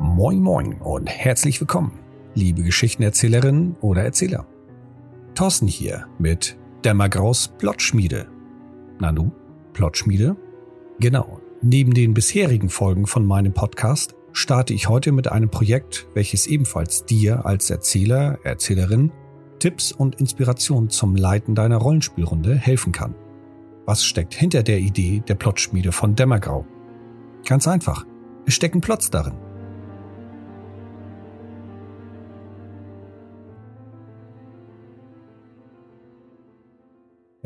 Moin Moin und herzlich willkommen, liebe Geschichtenerzählerinnen oder Erzähler. Thorsten hier mit Dämmergraus Plotschmiede. Nanu, Plotschmiede? Genau. Neben den bisherigen Folgen von meinem Podcast starte ich heute mit einem Projekt, welches ebenfalls dir als Erzähler, Erzählerin Tipps und Inspirationen zum Leiten deiner Rollenspielrunde helfen kann. Was steckt hinter der Idee der Plotschmiede von Dämmergrau? Ganz einfach. Es stecken Plots darin.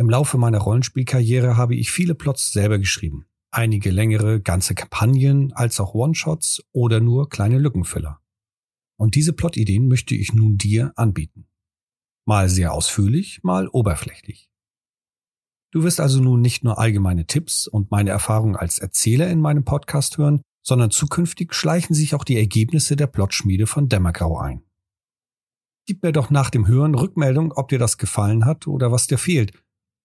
Im Laufe meiner Rollenspielkarriere habe ich viele Plots selber geschrieben. Einige längere, ganze Kampagnen, als auch One-Shots oder nur kleine Lückenfüller. Und diese Plotideen möchte ich nun dir anbieten. Mal sehr ausführlich, mal oberflächlich. Du wirst also nun nicht nur allgemeine Tipps und meine Erfahrungen als Erzähler in meinem Podcast hören, sondern zukünftig schleichen sich auch die Ergebnisse der Plotschmiede von Dämmergrau ein. Gib mir doch nach dem Hören Rückmeldung, ob dir das gefallen hat oder was dir fehlt,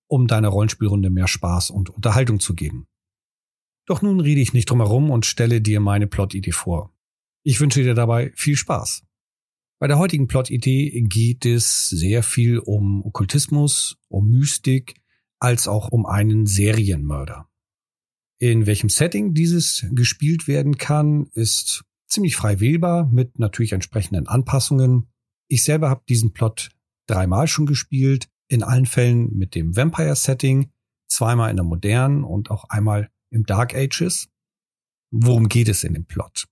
um deiner Rollenspielrunde mehr Spaß und Unterhaltung zu geben. Doch nun rede ich nicht drum herum und stelle dir meine Plotidee vor. Ich wünsche dir dabei viel Spaß. Bei der heutigen Plotidee geht es sehr viel um Okkultismus, um Mystik, als auch um einen Serienmörder. In welchem Setting dieses gespielt werden kann, ist ziemlich frei wählbar mit natürlich entsprechenden Anpassungen. Ich selber habe diesen Plot dreimal schon gespielt, in allen Fällen mit dem Vampire-Setting, zweimal in der modernen und auch einmal im Dark Ages. Worum geht es in dem Plot?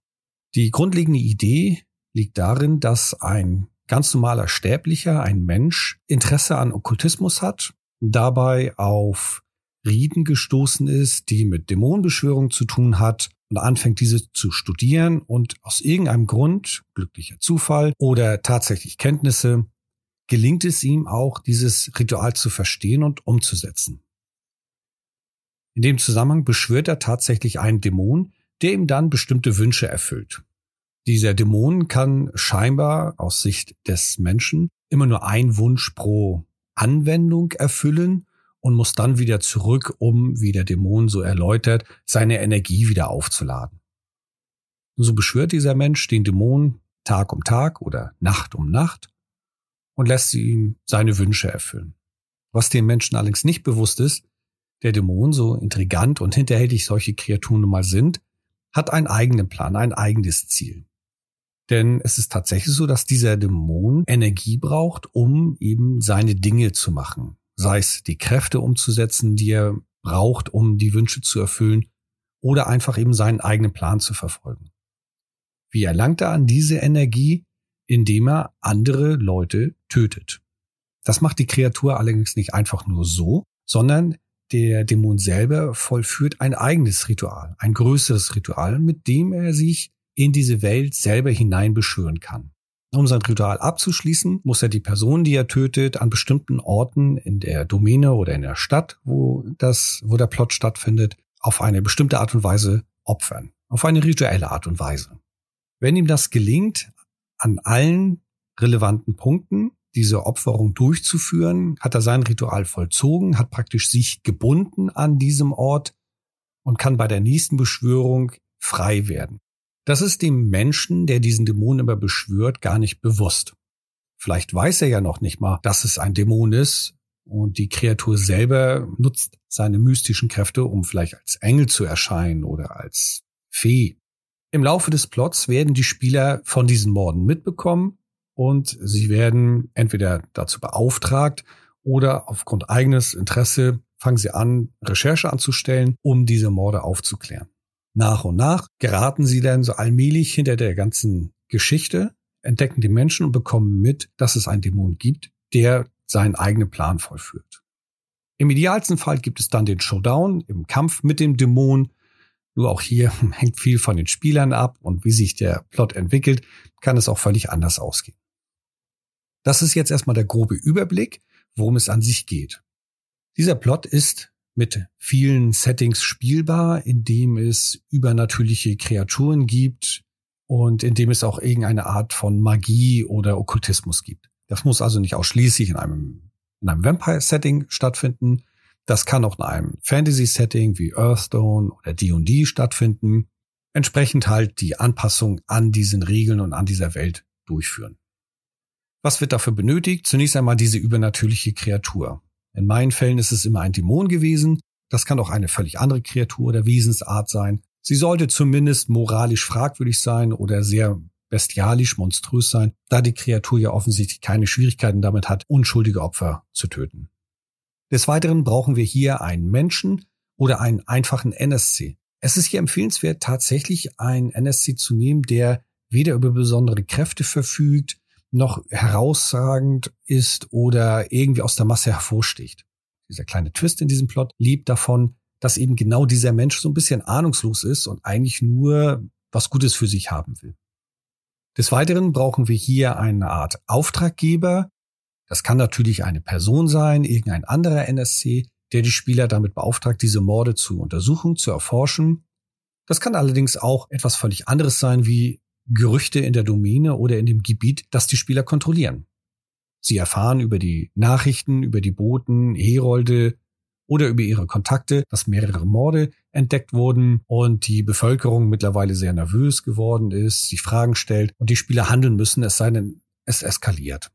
Die grundlegende Idee liegt darin, dass ein ganz normaler Sterblicher, ein Mensch, Interesse an Okkultismus hat, dabei auf Rieden gestoßen ist, die mit Dämonenbeschwörung zu tun hat und anfängt diese zu studieren und aus irgendeinem Grund, glücklicher Zufall oder tatsächlich Kenntnisse, gelingt es ihm auch, dieses Ritual zu verstehen und umzusetzen. In dem Zusammenhang beschwört er tatsächlich einen Dämon, der ihm dann bestimmte Wünsche erfüllt. Dieser Dämon kann scheinbar aus Sicht des Menschen immer nur ein Wunsch pro Anwendung erfüllen und muss dann wieder zurück, um, wie der Dämon so erläutert, seine Energie wieder aufzuladen. So beschwört dieser Mensch den Dämon Tag um Tag oder Nacht um Nacht und lässt ihm seine Wünsche erfüllen. Was dem Menschen allerdings nicht bewusst ist, der Dämon, so intrigant und hinterhältig solche Kreaturen nun mal sind, hat einen eigenen Plan, ein eigenes Ziel. Denn es ist tatsächlich so, dass dieser Dämon Energie braucht, um eben seine Dinge zu machen. Sei es die Kräfte umzusetzen, die er braucht, um die Wünsche zu erfüllen, oder einfach eben seinen eigenen Plan zu verfolgen. Wie erlangt er an diese Energie? Indem er andere Leute tötet. Das macht die Kreatur allerdings nicht einfach nur so, sondern der Dämon selber vollführt ein eigenes Ritual, ein größeres Ritual, mit dem er sich in diese Welt selber hineinbeschwören kann. Um sein Ritual abzuschließen, muss er die Person, die er tötet, an bestimmten Orten in der Domäne oder in der Stadt, wo das, wo der Plot stattfindet, auf eine bestimmte Art und Weise opfern. Auf eine rituelle Art und Weise. Wenn ihm das gelingt, an allen relevanten Punkten diese Opferung durchzuführen, hat er sein Ritual vollzogen, hat praktisch sich gebunden an diesem Ort und kann bei der nächsten Beschwörung frei werden. Das ist dem Menschen, der diesen Dämon immer beschwört, gar nicht bewusst. Vielleicht weiß er ja noch nicht mal, dass es ein Dämon ist und die Kreatur selber nutzt seine mystischen Kräfte, um vielleicht als Engel zu erscheinen oder als Fee. Im Laufe des Plots werden die Spieler von diesen Morden mitbekommen und sie werden entweder dazu beauftragt oder aufgrund eigenes Interesse fangen sie an, Recherche anzustellen, um diese Morde aufzuklären. Nach und nach geraten sie dann so allmählich hinter der ganzen Geschichte, entdecken die Menschen und bekommen mit, dass es einen Dämon gibt, der seinen eigenen Plan vollführt. Im idealsten Fall gibt es dann den Showdown im Kampf mit dem Dämon. Nur auch hier hängt viel von den Spielern ab und wie sich der Plot entwickelt, kann es auch völlig anders ausgehen. Das ist jetzt erstmal der grobe Überblick, worum es an sich geht. Dieser Plot ist mit vielen Settings spielbar, in dem es übernatürliche Kreaturen gibt und in dem es auch irgendeine Art von Magie oder Okkultismus gibt. Das muss also nicht ausschließlich in einem, in einem Vampire-Setting stattfinden. Das kann auch in einem Fantasy-Setting wie Earthstone oder D&D stattfinden. entsprechend halt die Anpassung an diesen Regeln und an dieser Welt durchführen. Was wird dafür benötigt? Zunächst einmal diese übernatürliche Kreatur. In meinen Fällen ist es immer ein Dämon gewesen. Das kann auch eine völlig andere Kreatur oder Wesensart sein. Sie sollte zumindest moralisch fragwürdig sein oder sehr bestialisch, monströs sein, da die Kreatur ja offensichtlich keine Schwierigkeiten damit hat, unschuldige Opfer zu töten. Des Weiteren brauchen wir hier einen Menschen oder einen einfachen NSC. Es ist hier empfehlenswert, tatsächlich einen NSC zu nehmen, der weder über besondere Kräfte verfügt, noch herausragend ist oder irgendwie aus der Masse hervorsticht. Dieser kleine Twist in diesem Plot lebt davon, dass eben genau dieser Mensch so ein bisschen ahnungslos ist und eigentlich nur was Gutes für sich haben will. Des Weiteren brauchen wir hier eine Art Auftraggeber. Das kann natürlich eine Person sein, irgendein anderer NSC, der die Spieler damit beauftragt, diese Morde zu untersuchen, zu erforschen. Das kann allerdings auch etwas völlig anderes sein, wie Gerüchte in der Domäne oder in dem Gebiet, das die Spieler kontrollieren. Sie erfahren über die Nachrichten, über die Boten, Herolde, oder über ihre Kontakte, dass mehrere Morde entdeckt wurden und die Bevölkerung mittlerweile sehr nervös geworden ist, sich Fragen stellt und die Spieler handeln müssen, es sei denn, es eskaliert.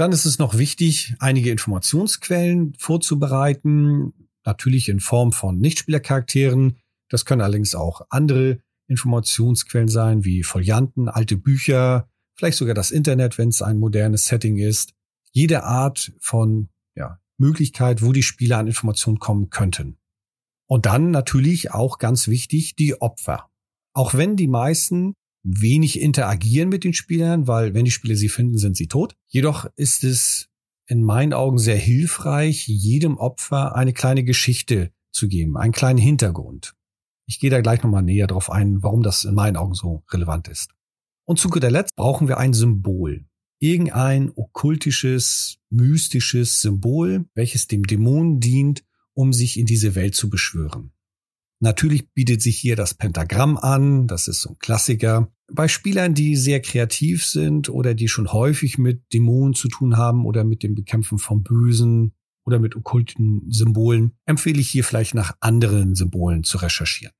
Dann ist es noch wichtig, einige Informationsquellen vorzubereiten, natürlich in Form von Nichtspielercharakteren. Das können allerdings auch andere Informationsquellen sein, wie Folianten, alte Bücher, vielleicht sogar das Internet, wenn es ein modernes Setting ist. Jede Art von ja, Möglichkeit, wo die Spieler an Informationen kommen könnten. Und dann natürlich auch ganz wichtig, die Opfer. Auch wenn die meisten wenig interagieren mit den Spielern, weil wenn die Spieler sie finden, sind sie tot. Jedoch ist es in meinen Augen sehr hilfreich, jedem Opfer eine kleine Geschichte zu geben, einen kleinen Hintergrund. Ich gehe da gleich nochmal näher drauf ein, warum das in meinen Augen so relevant ist. Und zu guter Letzt brauchen wir ein Symbol irgendein okkultisches, mystisches Symbol, welches dem Dämon dient, um sich in diese Welt zu beschwören. Natürlich bietet sich hier das Pentagramm an, das ist so ein Klassiker. Bei Spielern, die sehr kreativ sind oder die schon häufig mit Dämonen zu tun haben oder mit dem Bekämpfen vom Bösen oder mit okkulten Symbolen, empfehle ich hier vielleicht nach anderen Symbolen zu recherchieren.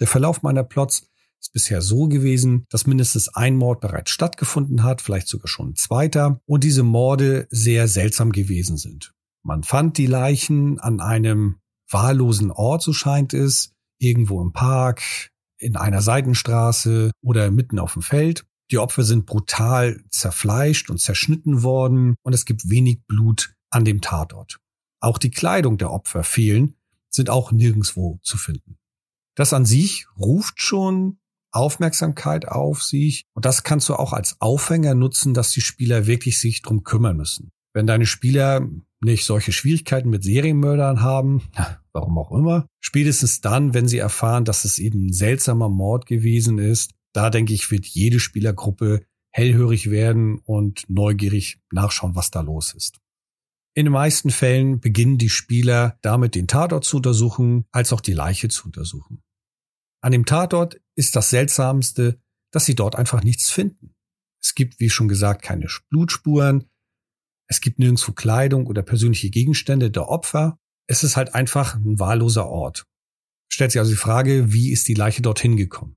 Der Verlauf meiner Plots ist bisher so gewesen, dass mindestens ein Mord bereits stattgefunden hat, vielleicht sogar schon ein zweiter, und diese Morde sehr seltsam gewesen sind. Man fand die Leichen an einem wahllosen Ort, so scheint es, irgendwo im Park, in einer Seitenstraße oder mitten auf dem Feld. Die Opfer sind brutal zerfleischt und zerschnitten worden und es gibt wenig Blut an dem Tatort. Auch die Kleidung der Opfer fehlen, sind auch nirgendswo zu finden. Das an sich ruft schon Aufmerksamkeit auf sich. Und das kannst du auch als Aufhänger nutzen, dass die Spieler wirklich sich drum kümmern müssen. Wenn deine Spieler nicht solche Schwierigkeiten mit Serienmördern haben, warum auch immer, spätestens dann, wenn sie erfahren, dass es eben ein seltsamer Mord gewesen ist, da denke ich, wird jede Spielergruppe hellhörig werden und neugierig nachschauen, was da los ist. In den meisten Fällen beginnen die Spieler damit, den Tatort zu untersuchen, als auch die Leiche zu untersuchen. An dem Tatort ist das Seltsamste, dass sie dort einfach nichts finden. Es gibt, wie schon gesagt, keine Blutspuren. Es gibt nirgendwo Kleidung oder persönliche Gegenstände der Opfer. Es ist halt einfach ein wahlloser Ort. Stellt sich also die Frage, wie ist die Leiche dorthin gekommen?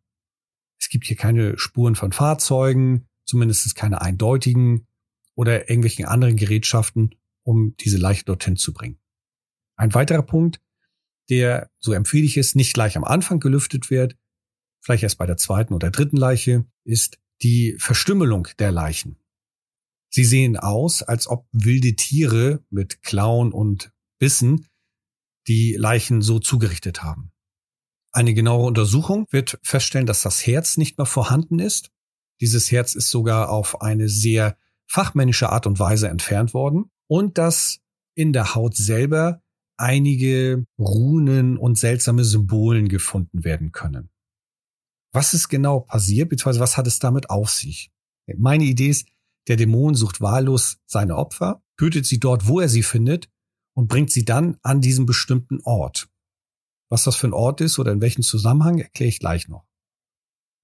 Es gibt hier keine Spuren von Fahrzeugen, zumindest keine eindeutigen oder irgendwelchen anderen Gerätschaften, um diese Leiche dorthin zu bringen. Ein weiterer Punkt, der, so empfehle ich es, nicht gleich am Anfang gelüftet wird, vielleicht erst bei der zweiten oder dritten Leiche, ist die Verstümmelung der Leichen. Sie sehen aus, als ob wilde Tiere mit Klauen und Bissen die Leichen so zugerichtet haben. Eine genauere Untersuchung wird feststellen, dass das Herz nicht mehr vorhanden ist. Dieses Herz ist sogar auf eine sehr fachmännische Art und Weise entfernt worden und dass in der Haut selber einige Runen und seltsame Symbolen gefunden werden können. Was ist genau passiert, beziehungsweise was hat es damit auf sich? Meine Idee ist, der Dämon sucht wahllos seine Opfer, tötet sie dort, wo er sie findet und bringt sie dann an diesem bestimmten Ort. Was das für ein Ort ist oder in welchem Zusammenhang, erkläre ich gleich noch.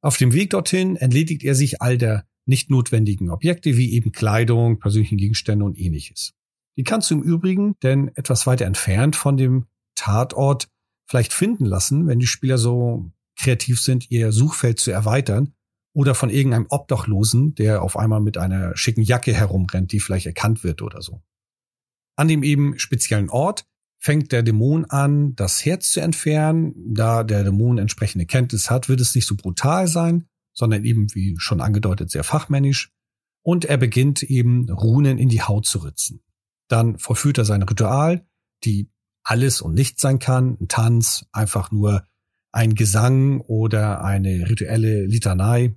Auf dem Weg dorthin entledigt er sich all der nicht notwendigen Objekte wie eben Kleidung, persönlichen Gegenstände und ähnliches. Die kannst du im Übrigen denn etwas weiter entfernt von dem Tatort vielleicht finden lassen, wenn die Spieler so kreativ sind, ihr Suchfeld zu erweitern oder von irgendeinem Obdachlosen, der auf einmal mit einer schicken Jacke herumrennt, die vielleicht erkannt wird oder so. An dem eben speziellen Ort fängt der Dämon an, das Herz zu entfernen. Da der Dämon entsprechende Kenntnis hat, wird es nicht so brutal sein, sondern eben, wie schon angedeutet, sehr fachmännisch. Und er beginnt eben Runen in die Haut zu ritzen. Dann vollführt er sein Ritual, die alles und nichts sein kann, ein Tanz, einfach nur ein Gesang oder eine rituelle Litanei,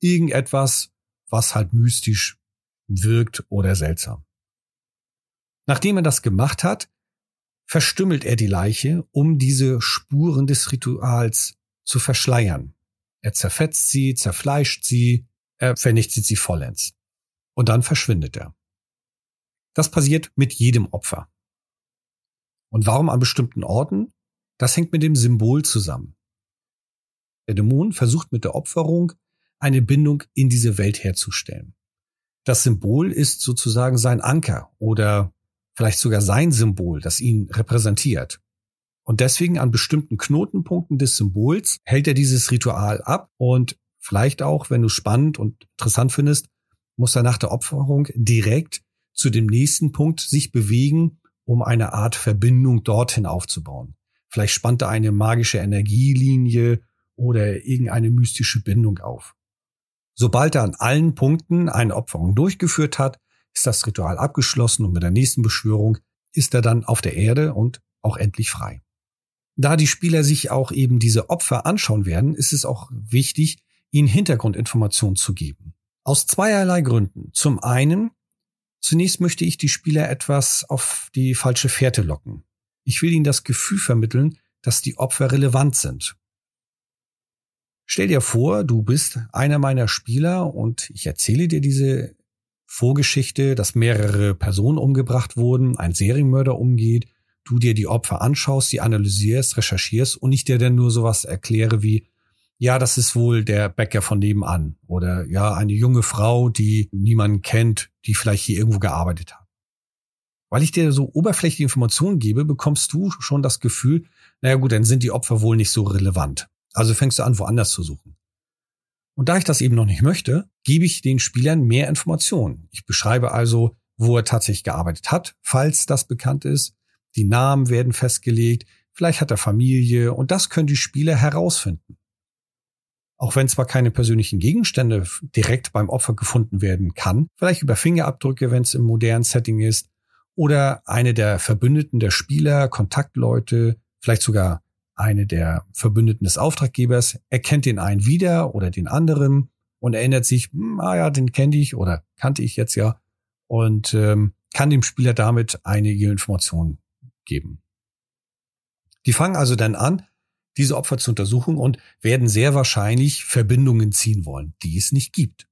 irgendetwas, was halt mystisch wirkt oder seltsam. Nachdem er das gemacht hat, verstümmelt er die Leiche, um diese Spuren des Rituals zu verschleiern. Er zerfetzt sie, zerfleischt sie, er vernichtet sie vollends. Und dann verschwindet er. Das passiert mit jedem Opfer. Und warum an bestimmten Orten? Das hängt mit dem Symbol zusammen. Der Dämon versucht mit der Opferung eine Bindung in diese Welt herzustellen. Das Symbol ist sozusagen sein Anker oder vielleicht sogar sein Symbol, das ihn repräsentiert. Und deswegen an bestimmten Knotenpunkten des Symbols hält er dieses Ritual ab und vielleicht auch, wenn du spannend und interessant findest, muss er nach der Opferung direkt zu dem nächsten Punkt sich bewegen, um eine Art Verbindung dorthin aufzubauen. Vielleicht spannt er eine magische Energielinie oder irgendeine mystische Bindung auf. Sobald er an allen Punkten eine Opferung durchgeführt hat, ist das Ritual abgeschlossen und mit der nächsten Beschwörung ist er dann auf der Erde und auch endlich frei. Da die Spieler sich auch eben diese Opfer anschauen werden, ist es auch wichtig, ihnen Hintergrundinformationen zu geben. Aus zweierlei Gründen. Zum einen, zunächst möchte ich die Spieler etwas auf die falsche Fährte locken. Ich will ihnen das Gefühl vermitteln, dass die Opfer relevant sind. Stell dir vor, du bist einer meiner Spieler und ich erzähle dir diese Vorgeschichte, dass mehrere Personen umgebracht wurden, ein Serienmörder umgeht, du dir die Opfer anschaust, sie analysierst, recherchierst und ich dir dann nur sowas erkläre wie, ja, das ist wohl der Bäcker von nebenan oder ja, eine junge Frau, die niemanden kennt, die vielleicht hier irgendwo gearbeitet hat. Weil ich dir so oberflächliche Informationen gebe, bekommst du schon das Gefühl, naja gut, dann sind die Opfer wohl nicht so relevant. Also fängst du an, woanders zu suchen. Und da ich das eben noch nicht möchte, gebe ich den Spielern mehr Informationen. Ich beschreibe also, wo er tatsächlich gearbeitet hat, falls das bekannt ist. Die Namen werden festgelegt, vielleicht hat er Familie und das können die Spieler herausfinden. Auch wenn zwar keine persönlichen Gegenstände direkt beim Opfer gefunden werden kann, vielleicht über Fingerabdrücke, wenn es im modernen Setting ist, oder eine der Verbündeten der Spieler, Kontaktleute, vielleicht sogar eine der Verbündeten des Auftraggebers erkennt den einen wieder oder den anderen und erinnert sich, hm, ah ja, den kenne ich oder kannte ich jetzt ja und ähm, kann dem Spieler damit einige Informationen geben. Die fangen also dann an, diese Opfer zu untersuchen und werden sehr wahrscheinlich Verbindungen ziehen wollen, die es nicht gibt.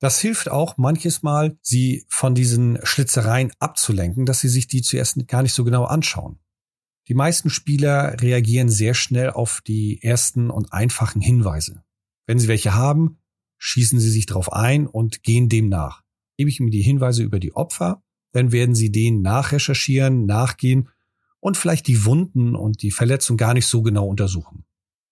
Das hilft auch manches Mal, sie von diesen Schlitzereien abzulenken, dass sie sich die zuerst gar nicht so genau anschauen. Die meisten Spieler reagieren sehr schnell auf die ersten und einfachen Hinweise. Wenn sie welche haben, schießen sie sich darauf ein und gehen dem nach. Gebe ich mir die Hinweise über die Opfer, dann werden sie denen nachrecherchieren, nachgehen und vielleicht die Wunden und die Verletzung gar nicht so genau untersuchen.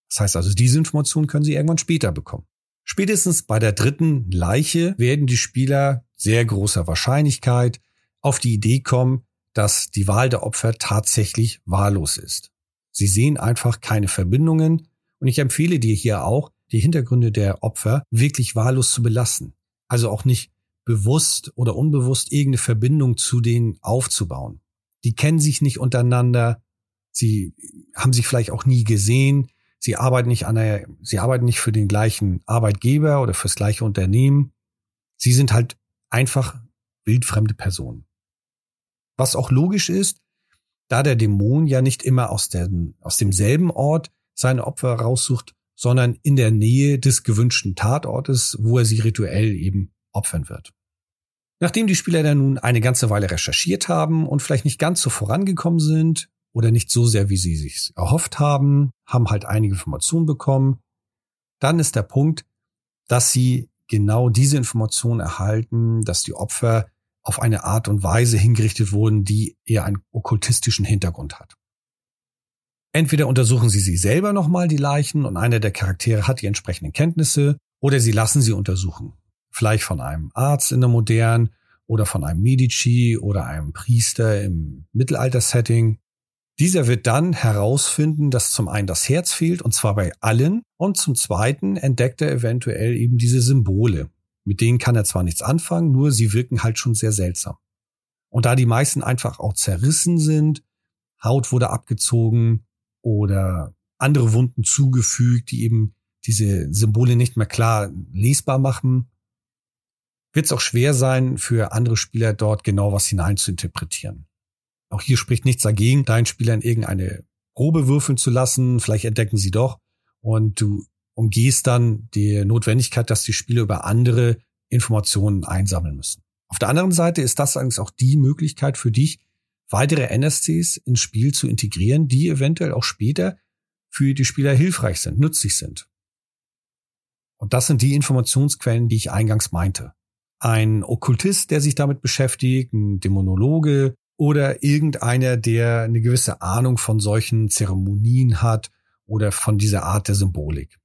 Das heißt also, diese Informationen können sie irgendwann später bekommen. Spätestens bei der dritten Leiche werden die Spieler sehr großer Wahrscheinlichkeit auf die Idee kommen, dass die Wahl der Opfer tatsächlich wahllos ist. Sie sehen einfach keine Verbindungen und ich empfehle dir hier auch, die Hintergründe der Opfer wirklich wahllos zu belassen. Also auch nicht bewusst oder unbewusst irgendeine Verbindung zu denen aufzubauen. Die kennen sich nicht untereinander, sie haben sich vielleicht auch nie gesehen, sie arbeiten nicht an der, sie arbeiten nicht für den gleichen Arbeitgeber oder fürs gleiche Unternehmen. Sie sind halt einfach wildfremde Personen. Was auch logisch ist, da der Dämon ja nicht immer aus, dem, aus demselben Ort seine Opfer raussucht, sondern in der Nähe des gewünschten Tatortes, wo er sie rituell eben opfern wird. Nachdem die Spieler dann nun eine ganze Weile recherchiert haben und vielleicht nicht ganz so vorangekommen sind oder nicht so sehr, wie sie sich erhofft haben, haben halt einige Informationen bekommen, dann ist der Punkt, dass sie genau diese Informationen erhalten, dass die Opfer auf eine Art und Weise hingerichtet wurden, die eher einen okkultistischen Hintergrund hat. Entweder untersuchen sie sie selber nochmal, die Leichen, und einer der Charaktere hat die entsprechenden Kenntnisse, oder sie lassen sie untersuchen. Vielleicht von einem Arzt in der modernen oder von einem Medici oder einem Priester im Mittelalter-Setting. Dieser wird dann herausfinden, dass zum einen das Herz fehlt, und zwar bei allen, und zum zweiten entdeckt er eventuell eben diese Symbole. Mit denen kann er zwar nichts anfangen, nur sie wirken halt schon sehr seltsam. Und da die meisten einfach auch zerrissen sind, Haut wurde abgezogen oder andere Wunden zugefügt, die eben diese Symbole nicht mehr klar lesbar machen, wird es auch schwer sein, für andere Spieler dort genau was hinein zu interpretieren. Auch hier spricht nichts dagegen, deinen Spielern irgendeine Probe würfeln zu lassen. Vielleicht entdecken sie doch. Und du umgehst dann die Notwendigkeit, dass die Spieler über andere Informationen einsammeln müssen. Auf der anderen Seite ist das eigentlich auch die Möglichkeit für dich, weitere NSCs ins Spiel zu integrieren, die eventuell auch später für die Spieler hilfreich sind, nützlich sind. Und das sind die Informationsquellen, die ich eingangs meinte. Ein Okkultist, der sich damit beschäftigt, ein Dämonologe oder irgendeiner, der eine gewisse Ahnung von solchen Zeremonien hat oder von dieser Art der Symbolik.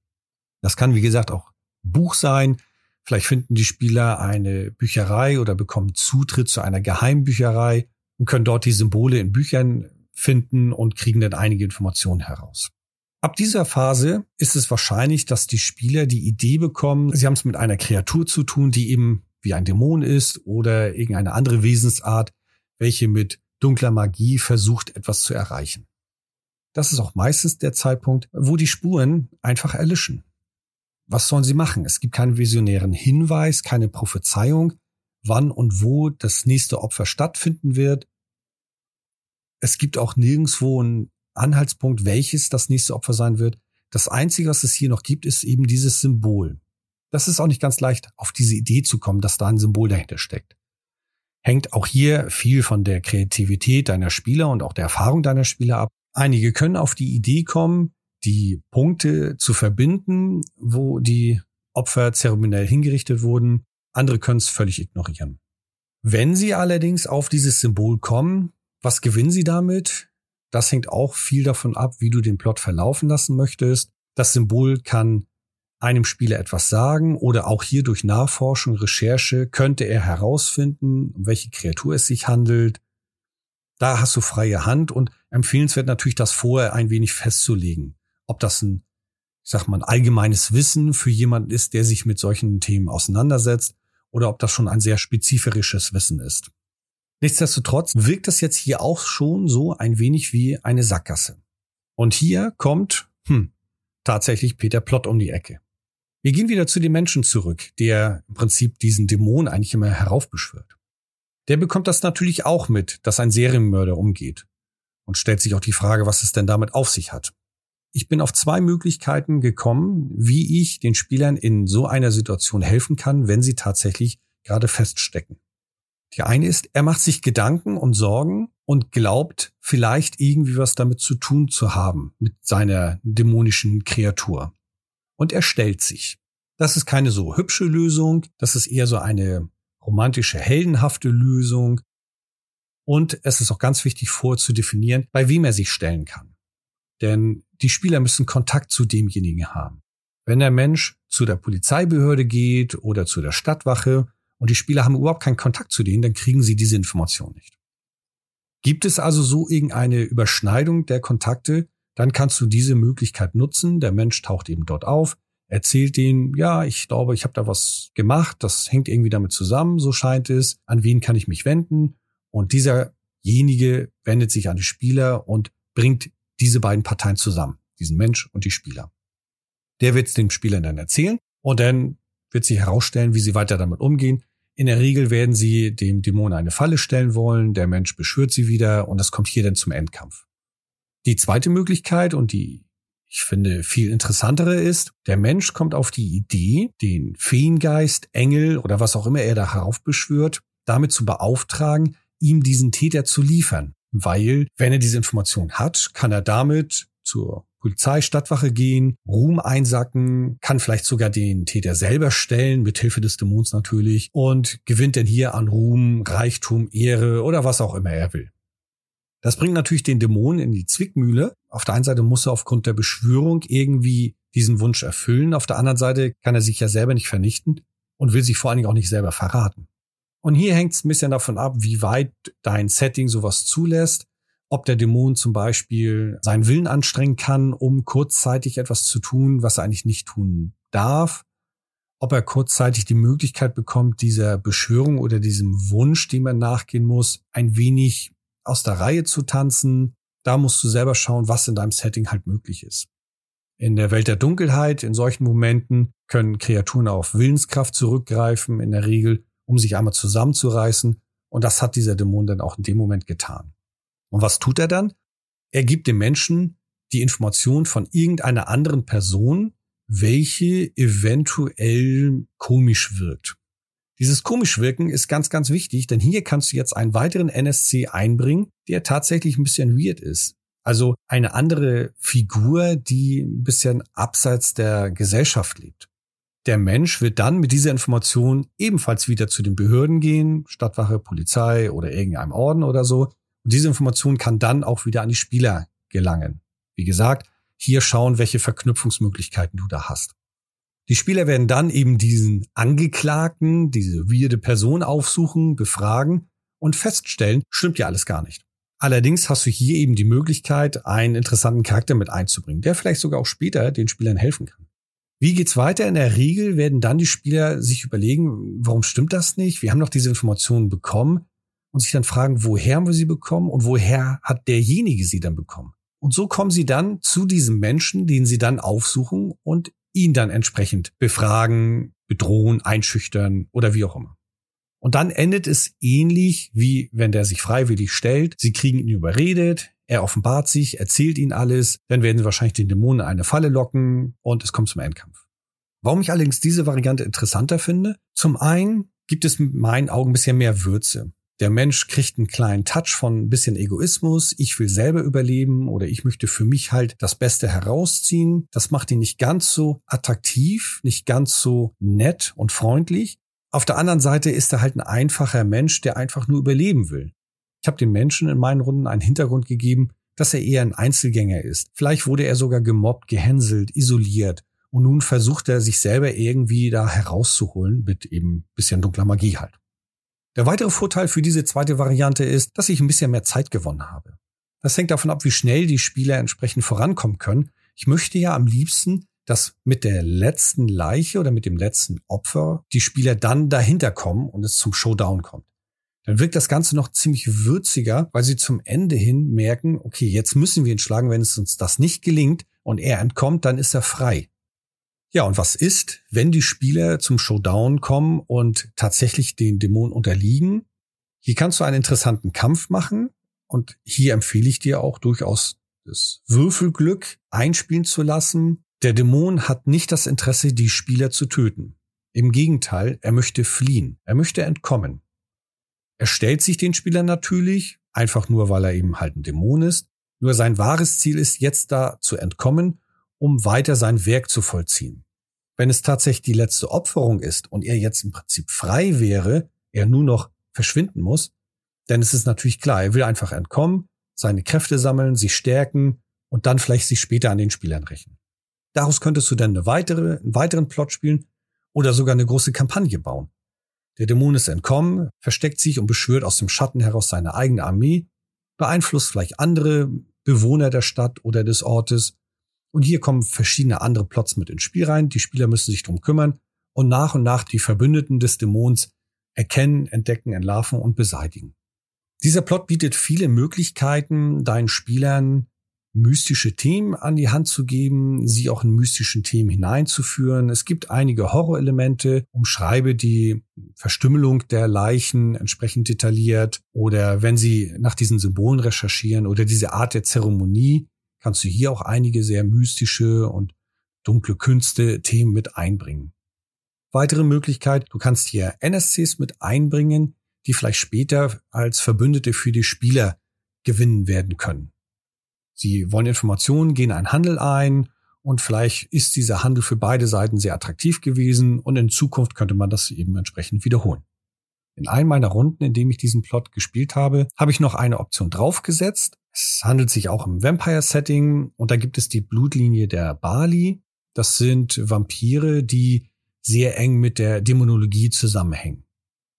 Das kann, wie gesagt, auch Buch sein, Vielleicht finden die Spieler eine Bücherei oder bekommen Zutritt zu einer Geheimbücherei und können dort die Symbole in Büchern finden und kriegen dann einige Informationen heraus. Ab dieser Phase ist es wahrscheinlich, dass die Spieler die Idee bekommen, sie haben es mit einer Kreatur zu tun, die eben wie ein Dämon ist oder irgendeine andere Wesensart, welche mit dunkler Magie versucht, etwas zu erreichen. Das ist auch meistens der Zeitpunkt, wo die Spuren einfach erlischen. Was sollen sie machen? Es gibt keinen visionären Hinweis, keine Prophezeiung, wann und wo das nächste Opfer stattfinden wird. Es gibt auch nirgendswo einen Anhaltspunkt, welches das nächste Opfer sein wird. Das Einzige, was es hier noch gibt, ist eben dieses Symbol. Das ist auch nicht ganz leicht, auf diese Idee zu kommen, dass da ein Symbol dahinter steckt. Hängt auch hier viel von der Kreativität deiner Spieler und auch der Erfahrung deiner Spieler ab. Einige können auf die Idee kommen, die Punkte zu verbinden, wo die Opfer zeremoniell hingerichtet wurden. Andere können es völlig ignorieren. Wenn sie allerdings auf dieses Symbol kommen, was gewinnen sie damit? Das hängt auch viel davon ab, wie du den Plot verlaufen lassen möchtest. Das Symbol kann einem Spieler etwas sagen oder auch hier durch Nachforschung, Recherche könnte er herausfinden, um welche Kreatur es sich handelt. Da hast du freie Hand und empfehlenswert natürlich, das vorher ein wenig festzulegen ob das ein, ich sag mal, ein allgemeines Wissen für jemanden ist, der sich mit solchen Themen auseinandersetzt, oder ob das schon ein sehr spezifisches Wissen ist. Nichtsdestotrotz wirkt das jetzt hier auch schon so ein wenig wie eine Sackgasse. Und hier kommt, hm, tatsächlich Peter Plott um die Ecke. Wir gehen wieder zu dem Menschen zurück, der im Prinzip diesen Dämon eigentlich immer heraufbeschwört. Der bekommt das natürlich auch mit, dass ein Serienmörder umgeht und stellt sich auch die Frage, was es denn damit auf sich hat. Ich bin auf zwei Möglichkeiten gekommen, wie ich den Spielern in so einer Situation helfen kann, wenn sie tatsächlich gerade feststecken. Die eine ist, er macht sich Gedanken und Sorgen und glaubt vielleicht irgendwie was damit zu tun zu haben mit seiner dämonischen Kreatur. Und er stellt sich. Das ist keine so hübsche Lösung, das ist eher so eine romantische, heldenhafte Lösung. Und es ist auch ganz wichtig vorzudefinieren, bei wem er sich stellen kann. Denn die Spieler müssen Kontakt zu demjenigen haben. Wenn der Mensch zu der Polizeibehörde geht oder zu der Stadtwache und die Spieler haben überhaupt keinen Kontakt zu denen, dann kriegen sie diese Information nicht. Gibt es also so irgendeine Überschneidung der Kontakte, dann kannst du diese Möglichkeit nutzen. Der Mensch taucht eben dort auf, erzählt denen, ja, ich glaube, ich habe da was gemacht, das hängt irgendwie damit zusammen, so scheint es. An wen kann ich mich wenden? Und dieserjenige wendet sich an die Spieler und bringt diese beiden Parteien zusammen, diesen Mensch und die Spieler. Der wird es dem Spieler dann erzählen und dann wird sie herausstellen, wie sie weiter damit umgehen. In der Regel werden sie dem Dämon eine Falle stellen wollen, der Mensch beschwört sie wieder und es kommt hier dann zum Endkampf. Die zweite Möglichkeit und die ich finde viel interessantere ist, der Mensch kommt auf die Idee, den Feengeist, Engel oder was auch immer er da heraufbeschwört, damit zu beauftragen, ihm diesen Täter zu liefern weil wenn er diese Information hat, kann er damit zur Polizei, Stadtwache gehen, Ruhm einsacken, kann vielleicht sogar den Täter selber stellen, mit Hilfe des Dämons natürlich, und gewinnt dann hier an Ruhm, Reichtum, Ehre oder was auch immer er will. Das bringt natürlich den Dämonen in die Zwickmühle. Auf der einen Seite muss er aufgrund der Beschwörung irgendwie diesen Wunsch erfüllen. Auf der anderen Seite kann er sich ja selber nicht vernichten und will sich vor allen Dingen auch nicht selber verraten. Und hier hängt es ein bisschen davon ab, wie weit dein Setting sowas zulässt. Ob der Dämon zum Beispiel seinen Willen anstrengen kann, um kurzzeitig etwas zu tun, was er eigentlich nicht tun darf. Ob er kurzzeitig die Möglichkeit bekommt, dieser Beschwörung oder diesem Wunsch, dem er nachgehen muss, ein wenig aus der Reihe zu tanzen. Da musst du selber schauen, was in deinem Setting halt möglich ist. In der Welt der Dunkelheit, in solchen Momenten, können Kreaturen auf Willenskraft zurückgreifen, in der Regel, um sich einmal zusammenzureißen. Und das hat dieser Dämon dann auch in dem Moment getan. Und was tut er dann? Er gibt dem Menschen die Information von irgendeiner anderen Person, welche eventuell komisch wirkt. Dieses komisch wirken ist ganz, ganz wichtig, denn hier kannst du jetzt einen weiteren NSC einbringen, der tatsächlich ein bisschen weird ist. Also eine andere Figur, die ein bisschen abseits der Gesellschaft lebt. Der Mensch wird dann mit dieser Information ebenfalls wieder zu den Behörden gehen, Stadtwache, Polizei oder irgendeinem Orden oder so. Und diese Information kann dann auch wieder an die Spieler gelangen. Wie gesagt, hier schauen, welche Verknüpfungsmöglichkeiten du da hast. Die Spieler werden dann eben diesen Angeklagten, diese weirde Person aufsuchen, befragen und feststellen, stimmt ja alles gar nicht. Allerdings hast du hier eben die Möglichkeit, einen interessanten Charakter mit einzubringen, der vielleicht sogar auch später den Spielern helfen kann. Wie geht's weiter? In der Regel werden dann die Spieler sich überlegen, warum stimmt das nicht? Wir haben doch diese Informationen bekommen und sich dann fragen, woher haben wir sie bekommen und woher hat derjenige sie dann bekommen? Und so kommen sie dann zu diesem Menschen, den sie dann aufsuchen und ihn dann entsprechend befragen, bedrohen, einschüchtern oder wie auch immer. Und dann endet es ähnlich wie wenn der sich freiwillig stellt. Sie kriegen ihn überredet, er offenbart sich, erzählt ihnen alles, dann werden sie wahrscheinlich den Dämonen in eine Falle locken und es kommt zum Endkampf. Warum ich allerdings diese Variante interessanter finde? Zum einen gibt es mit meinen Augen ein bisschen mehr Würze. Der Mensch kriegt einen kleinen Touch von ein bisschen Egoismus. Ich will selber überleben oder ich möchte für mich halt das Beste herausziehen. Das macht ihn nicht ganz so attraktiv, nicht ganz so nett und freundlich. Auf der anderen Seite ist er halt ein einfacher Mensch, der einfach nur überleben will. Ich habe den Menschen in meinen Runden einen Hintergrund gegeben, dass er eher ein Einzelgänger ist. Vielleicht wurde er sogar gemobbt, gehänselt, isoliert. Und nun versucht er sich selber irgendwie da herauszuholen mit eben bisschen dunkler Magie halt. Der weitere Vorteil für diese zweite Variante ist, dass ich ein bisschen mehr Zeit gewonnen habe. Das hängt davon ab, wie schnell die Spieler entsprechend vorankommen können. Ich möchte ja am liebsten, dass mit der letzten Leiche oder mit dem letzten Opfer die Spieler dann dahinter kommen und es zum Showdown kommt. Dann wirkt das Ganze noch ziemlich würziger, weil sie zum Ende hin merken, okay, jetzt müssen wir ihn schlagen, wenn es uns das nicht gelingt und er entkommt, dann ist er frei. Ja, und was ist, wenn die Spieler zum Showdown kommen und tatsächlich den Dämon unterliegen? Hier kannst du einen interessanten Kampf machen und hier empfehle ich dir auch durchaus das Würfelglück einspielen zu lassen. Der Dämon hat nicht das Interesse, die Spieler zu töten. Im Gegenteil, er möchte fliehen, er möchte entkommen. Er stellt sich den Spielern natürlich, einfach nur weil er eben halt ein Dämon ist. Nur sein wahres Ziel ist jetzt da zu entkommen um weiter sein Werk zu vollziehen. Wenn es tatsächlich die letzte Opferung ist und er jetzt im Prinzip frei wäre, er nur noch verschwinden muss, ist es natürlich klar, er will einfach entkommen, seine Kräfte sammeln, sich stärken und dann vielleicht sich später an den Spielern rächen. Daraus könntest du dann eine weitere, einen weiteren Plot spielen oder sogar eine große Kampagne bauen. Der Dämon ist entkommen, versteckt sich und beschwört aus dem Schatten heraus seine eigene Armee, beeinflusst vielleicht andere Bewohner der Stadt oder des Ortes und hier kommen verschiedene andere Plots mit ins Spiel rein. Die Spieler müssen sich drum kümmern und nach und nach die Verbündeten des Dämons erkennen, entdecken, entlarven und beseitigen. Dieser Plot bietet viele Möglichkeiten, deinen Spielern mystische Themen an die Hand zu geben, sie auch in mystischen Themen hineinzuführen. Es gibt einige Horrorelemente, umschreibe die Verstümmelung der Leichen entsprechend detailliert oder wenn sie nach diesen Symbolen recherchieren oder diese Art der Zeremonie, kannst du hier auch einige sehr mystische und dunkle Künste Themen mit einbringen. Weitere Möglichkeit, du kannst hier NSCs mit einbringen, die vielleicht später als Verbündete für die Spieler gewinnen werden können. Sie wollen Informationen, gehen einen Handel ein und vielleicht ist dieser Handel für beide Seiten sehr attraktiv gewesen und in Zukunft könnte man das eben entsprechend wiederholen. In einem meiner Runden, in dem ich diesen Plot gespielt habe, habe ich noch eine Option draufgesetzt. Es handelt sich auch im Vampire-Setting und da gibt es die Blutlinie der Bali. Das sind Vampire, die sehr eng mit der Dämonologie zusammenhängen.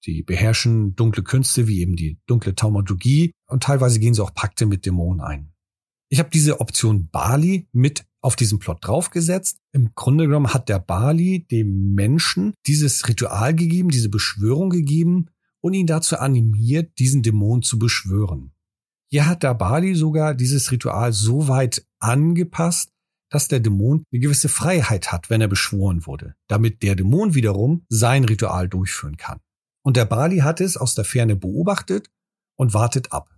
Sie beherrschen dunkle Künste wie eben die dunkle Taumaturgie und teilweise gehen sie auch Pakte mit Dämonen ein. Ich habe diese Option Bali mit auf diesen Plot draufgesetzt. Im Grunde genommen hat der Bali dem Menschen dieses Ritual gegeben, diese Beschwörung gegeben und ihn dazu animiert, diesen Dämon zu beschwören. Hier hat der Bali sogar dieses Ritual so weit angepasst, dass der Dämon eine gewisse Freiheit hat, wenn er beschworen wurde, damit der Dämon wiederum sein Ritual durchführen kann. Und der Bali hat es aus der Ferne beobachtet und wartet ab.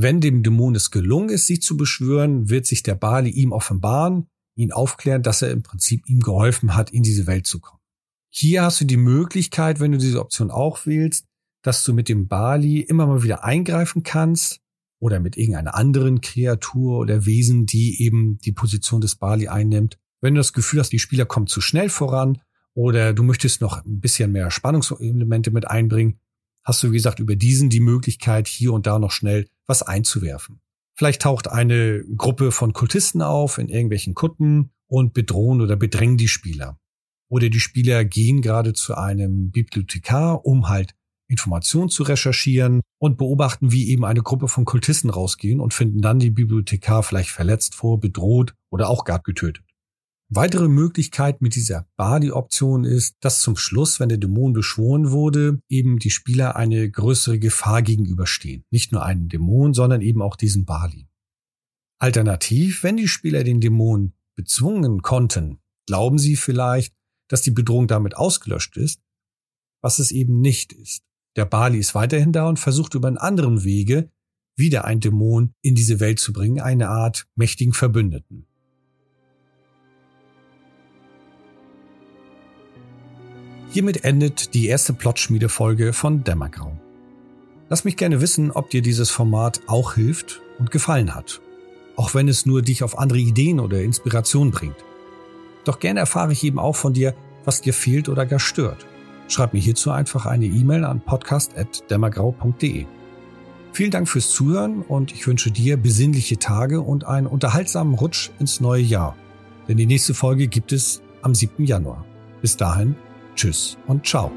Wenn dem Dämon es gelungen ist, sich zu beschwören, wird sich der Bali ihm offenbaren, ihn aufklären, dass er im Prinzip ihm geholfen hat, in diese Welt zu kommen. Hier hast du die Möglichkeit, wenn du diese Option auch wählst, dass du mit dem Bali immer mal wieder eingreifen kannst oder mit irgendeiner anderen Kreatur oder Wesen, die eben die Position des Bali einnimmt. Wenn du das Gefühl hast, die Spieler kommen zu schnell voran oder du möchtest noch ein bisschen mehr Spannungselemente mit einbringen, hast du, wie gesagt, über diesen die Möglichkeit, hier und da noch schnell was einzuwerfen. Vielleicht taucht eine Gruppe von Kultisten auf in irgendwelchen Kutten und bedrohen oder bedrängen die Spieler. Oder die Spieler gehen gerade zu einem Bibliothekar, um halt Informationen zu recherchieren und beobachten, wie eben eine Gruppe von Kultisten rausgehen und finden dann die Bibliothekar vielleicht verletzt vor, bedroht oder auch gar getötet. Weitere Möglichkeit mit dieser Badi-Option ist, dass zum Schluss, wenn der Dämon beschworen wurde, eben die Spieler eine größere Gefahr gegenüberstehen. Nicht nur einen Dämon, sondern eben auch diesen Bali. Alternativ, wenn die Spieler den Dämon bezwungen konnten, glauben sie vielleicht, dass die Bedrohung damit ausgelöscht ist, was es eben nicht ist. Der Bali ist weiterhin da und versucht über einen anderen Wege wieder ein Dämon in diese Welt zu bringen, eine Art mächtigen Verbündeten. Hiermit endet die erste Plotschmiede-Folge von Dämmergrau. Lass mich gerne wissen, ob dir dieses Format auch hilft und gefallen hat. Auch wenn es nur dich auf andere Ideen oder Inspiration bringt. Doch gerne erfahre ich eben auch von dir, was dir fehlt oder gar stört. Schreib mir hierzu einfach eine E-Mail an podcast.dämmergrau.de. Vielen Dank fürs Zuhören und ich wünsche dir besinnliche Tage und einen unterhaltsamen Rutsch ins neue Jahr. Denn die nächste Folge gibt es am 7. Januar. Bis dahin, tschüss und ciao.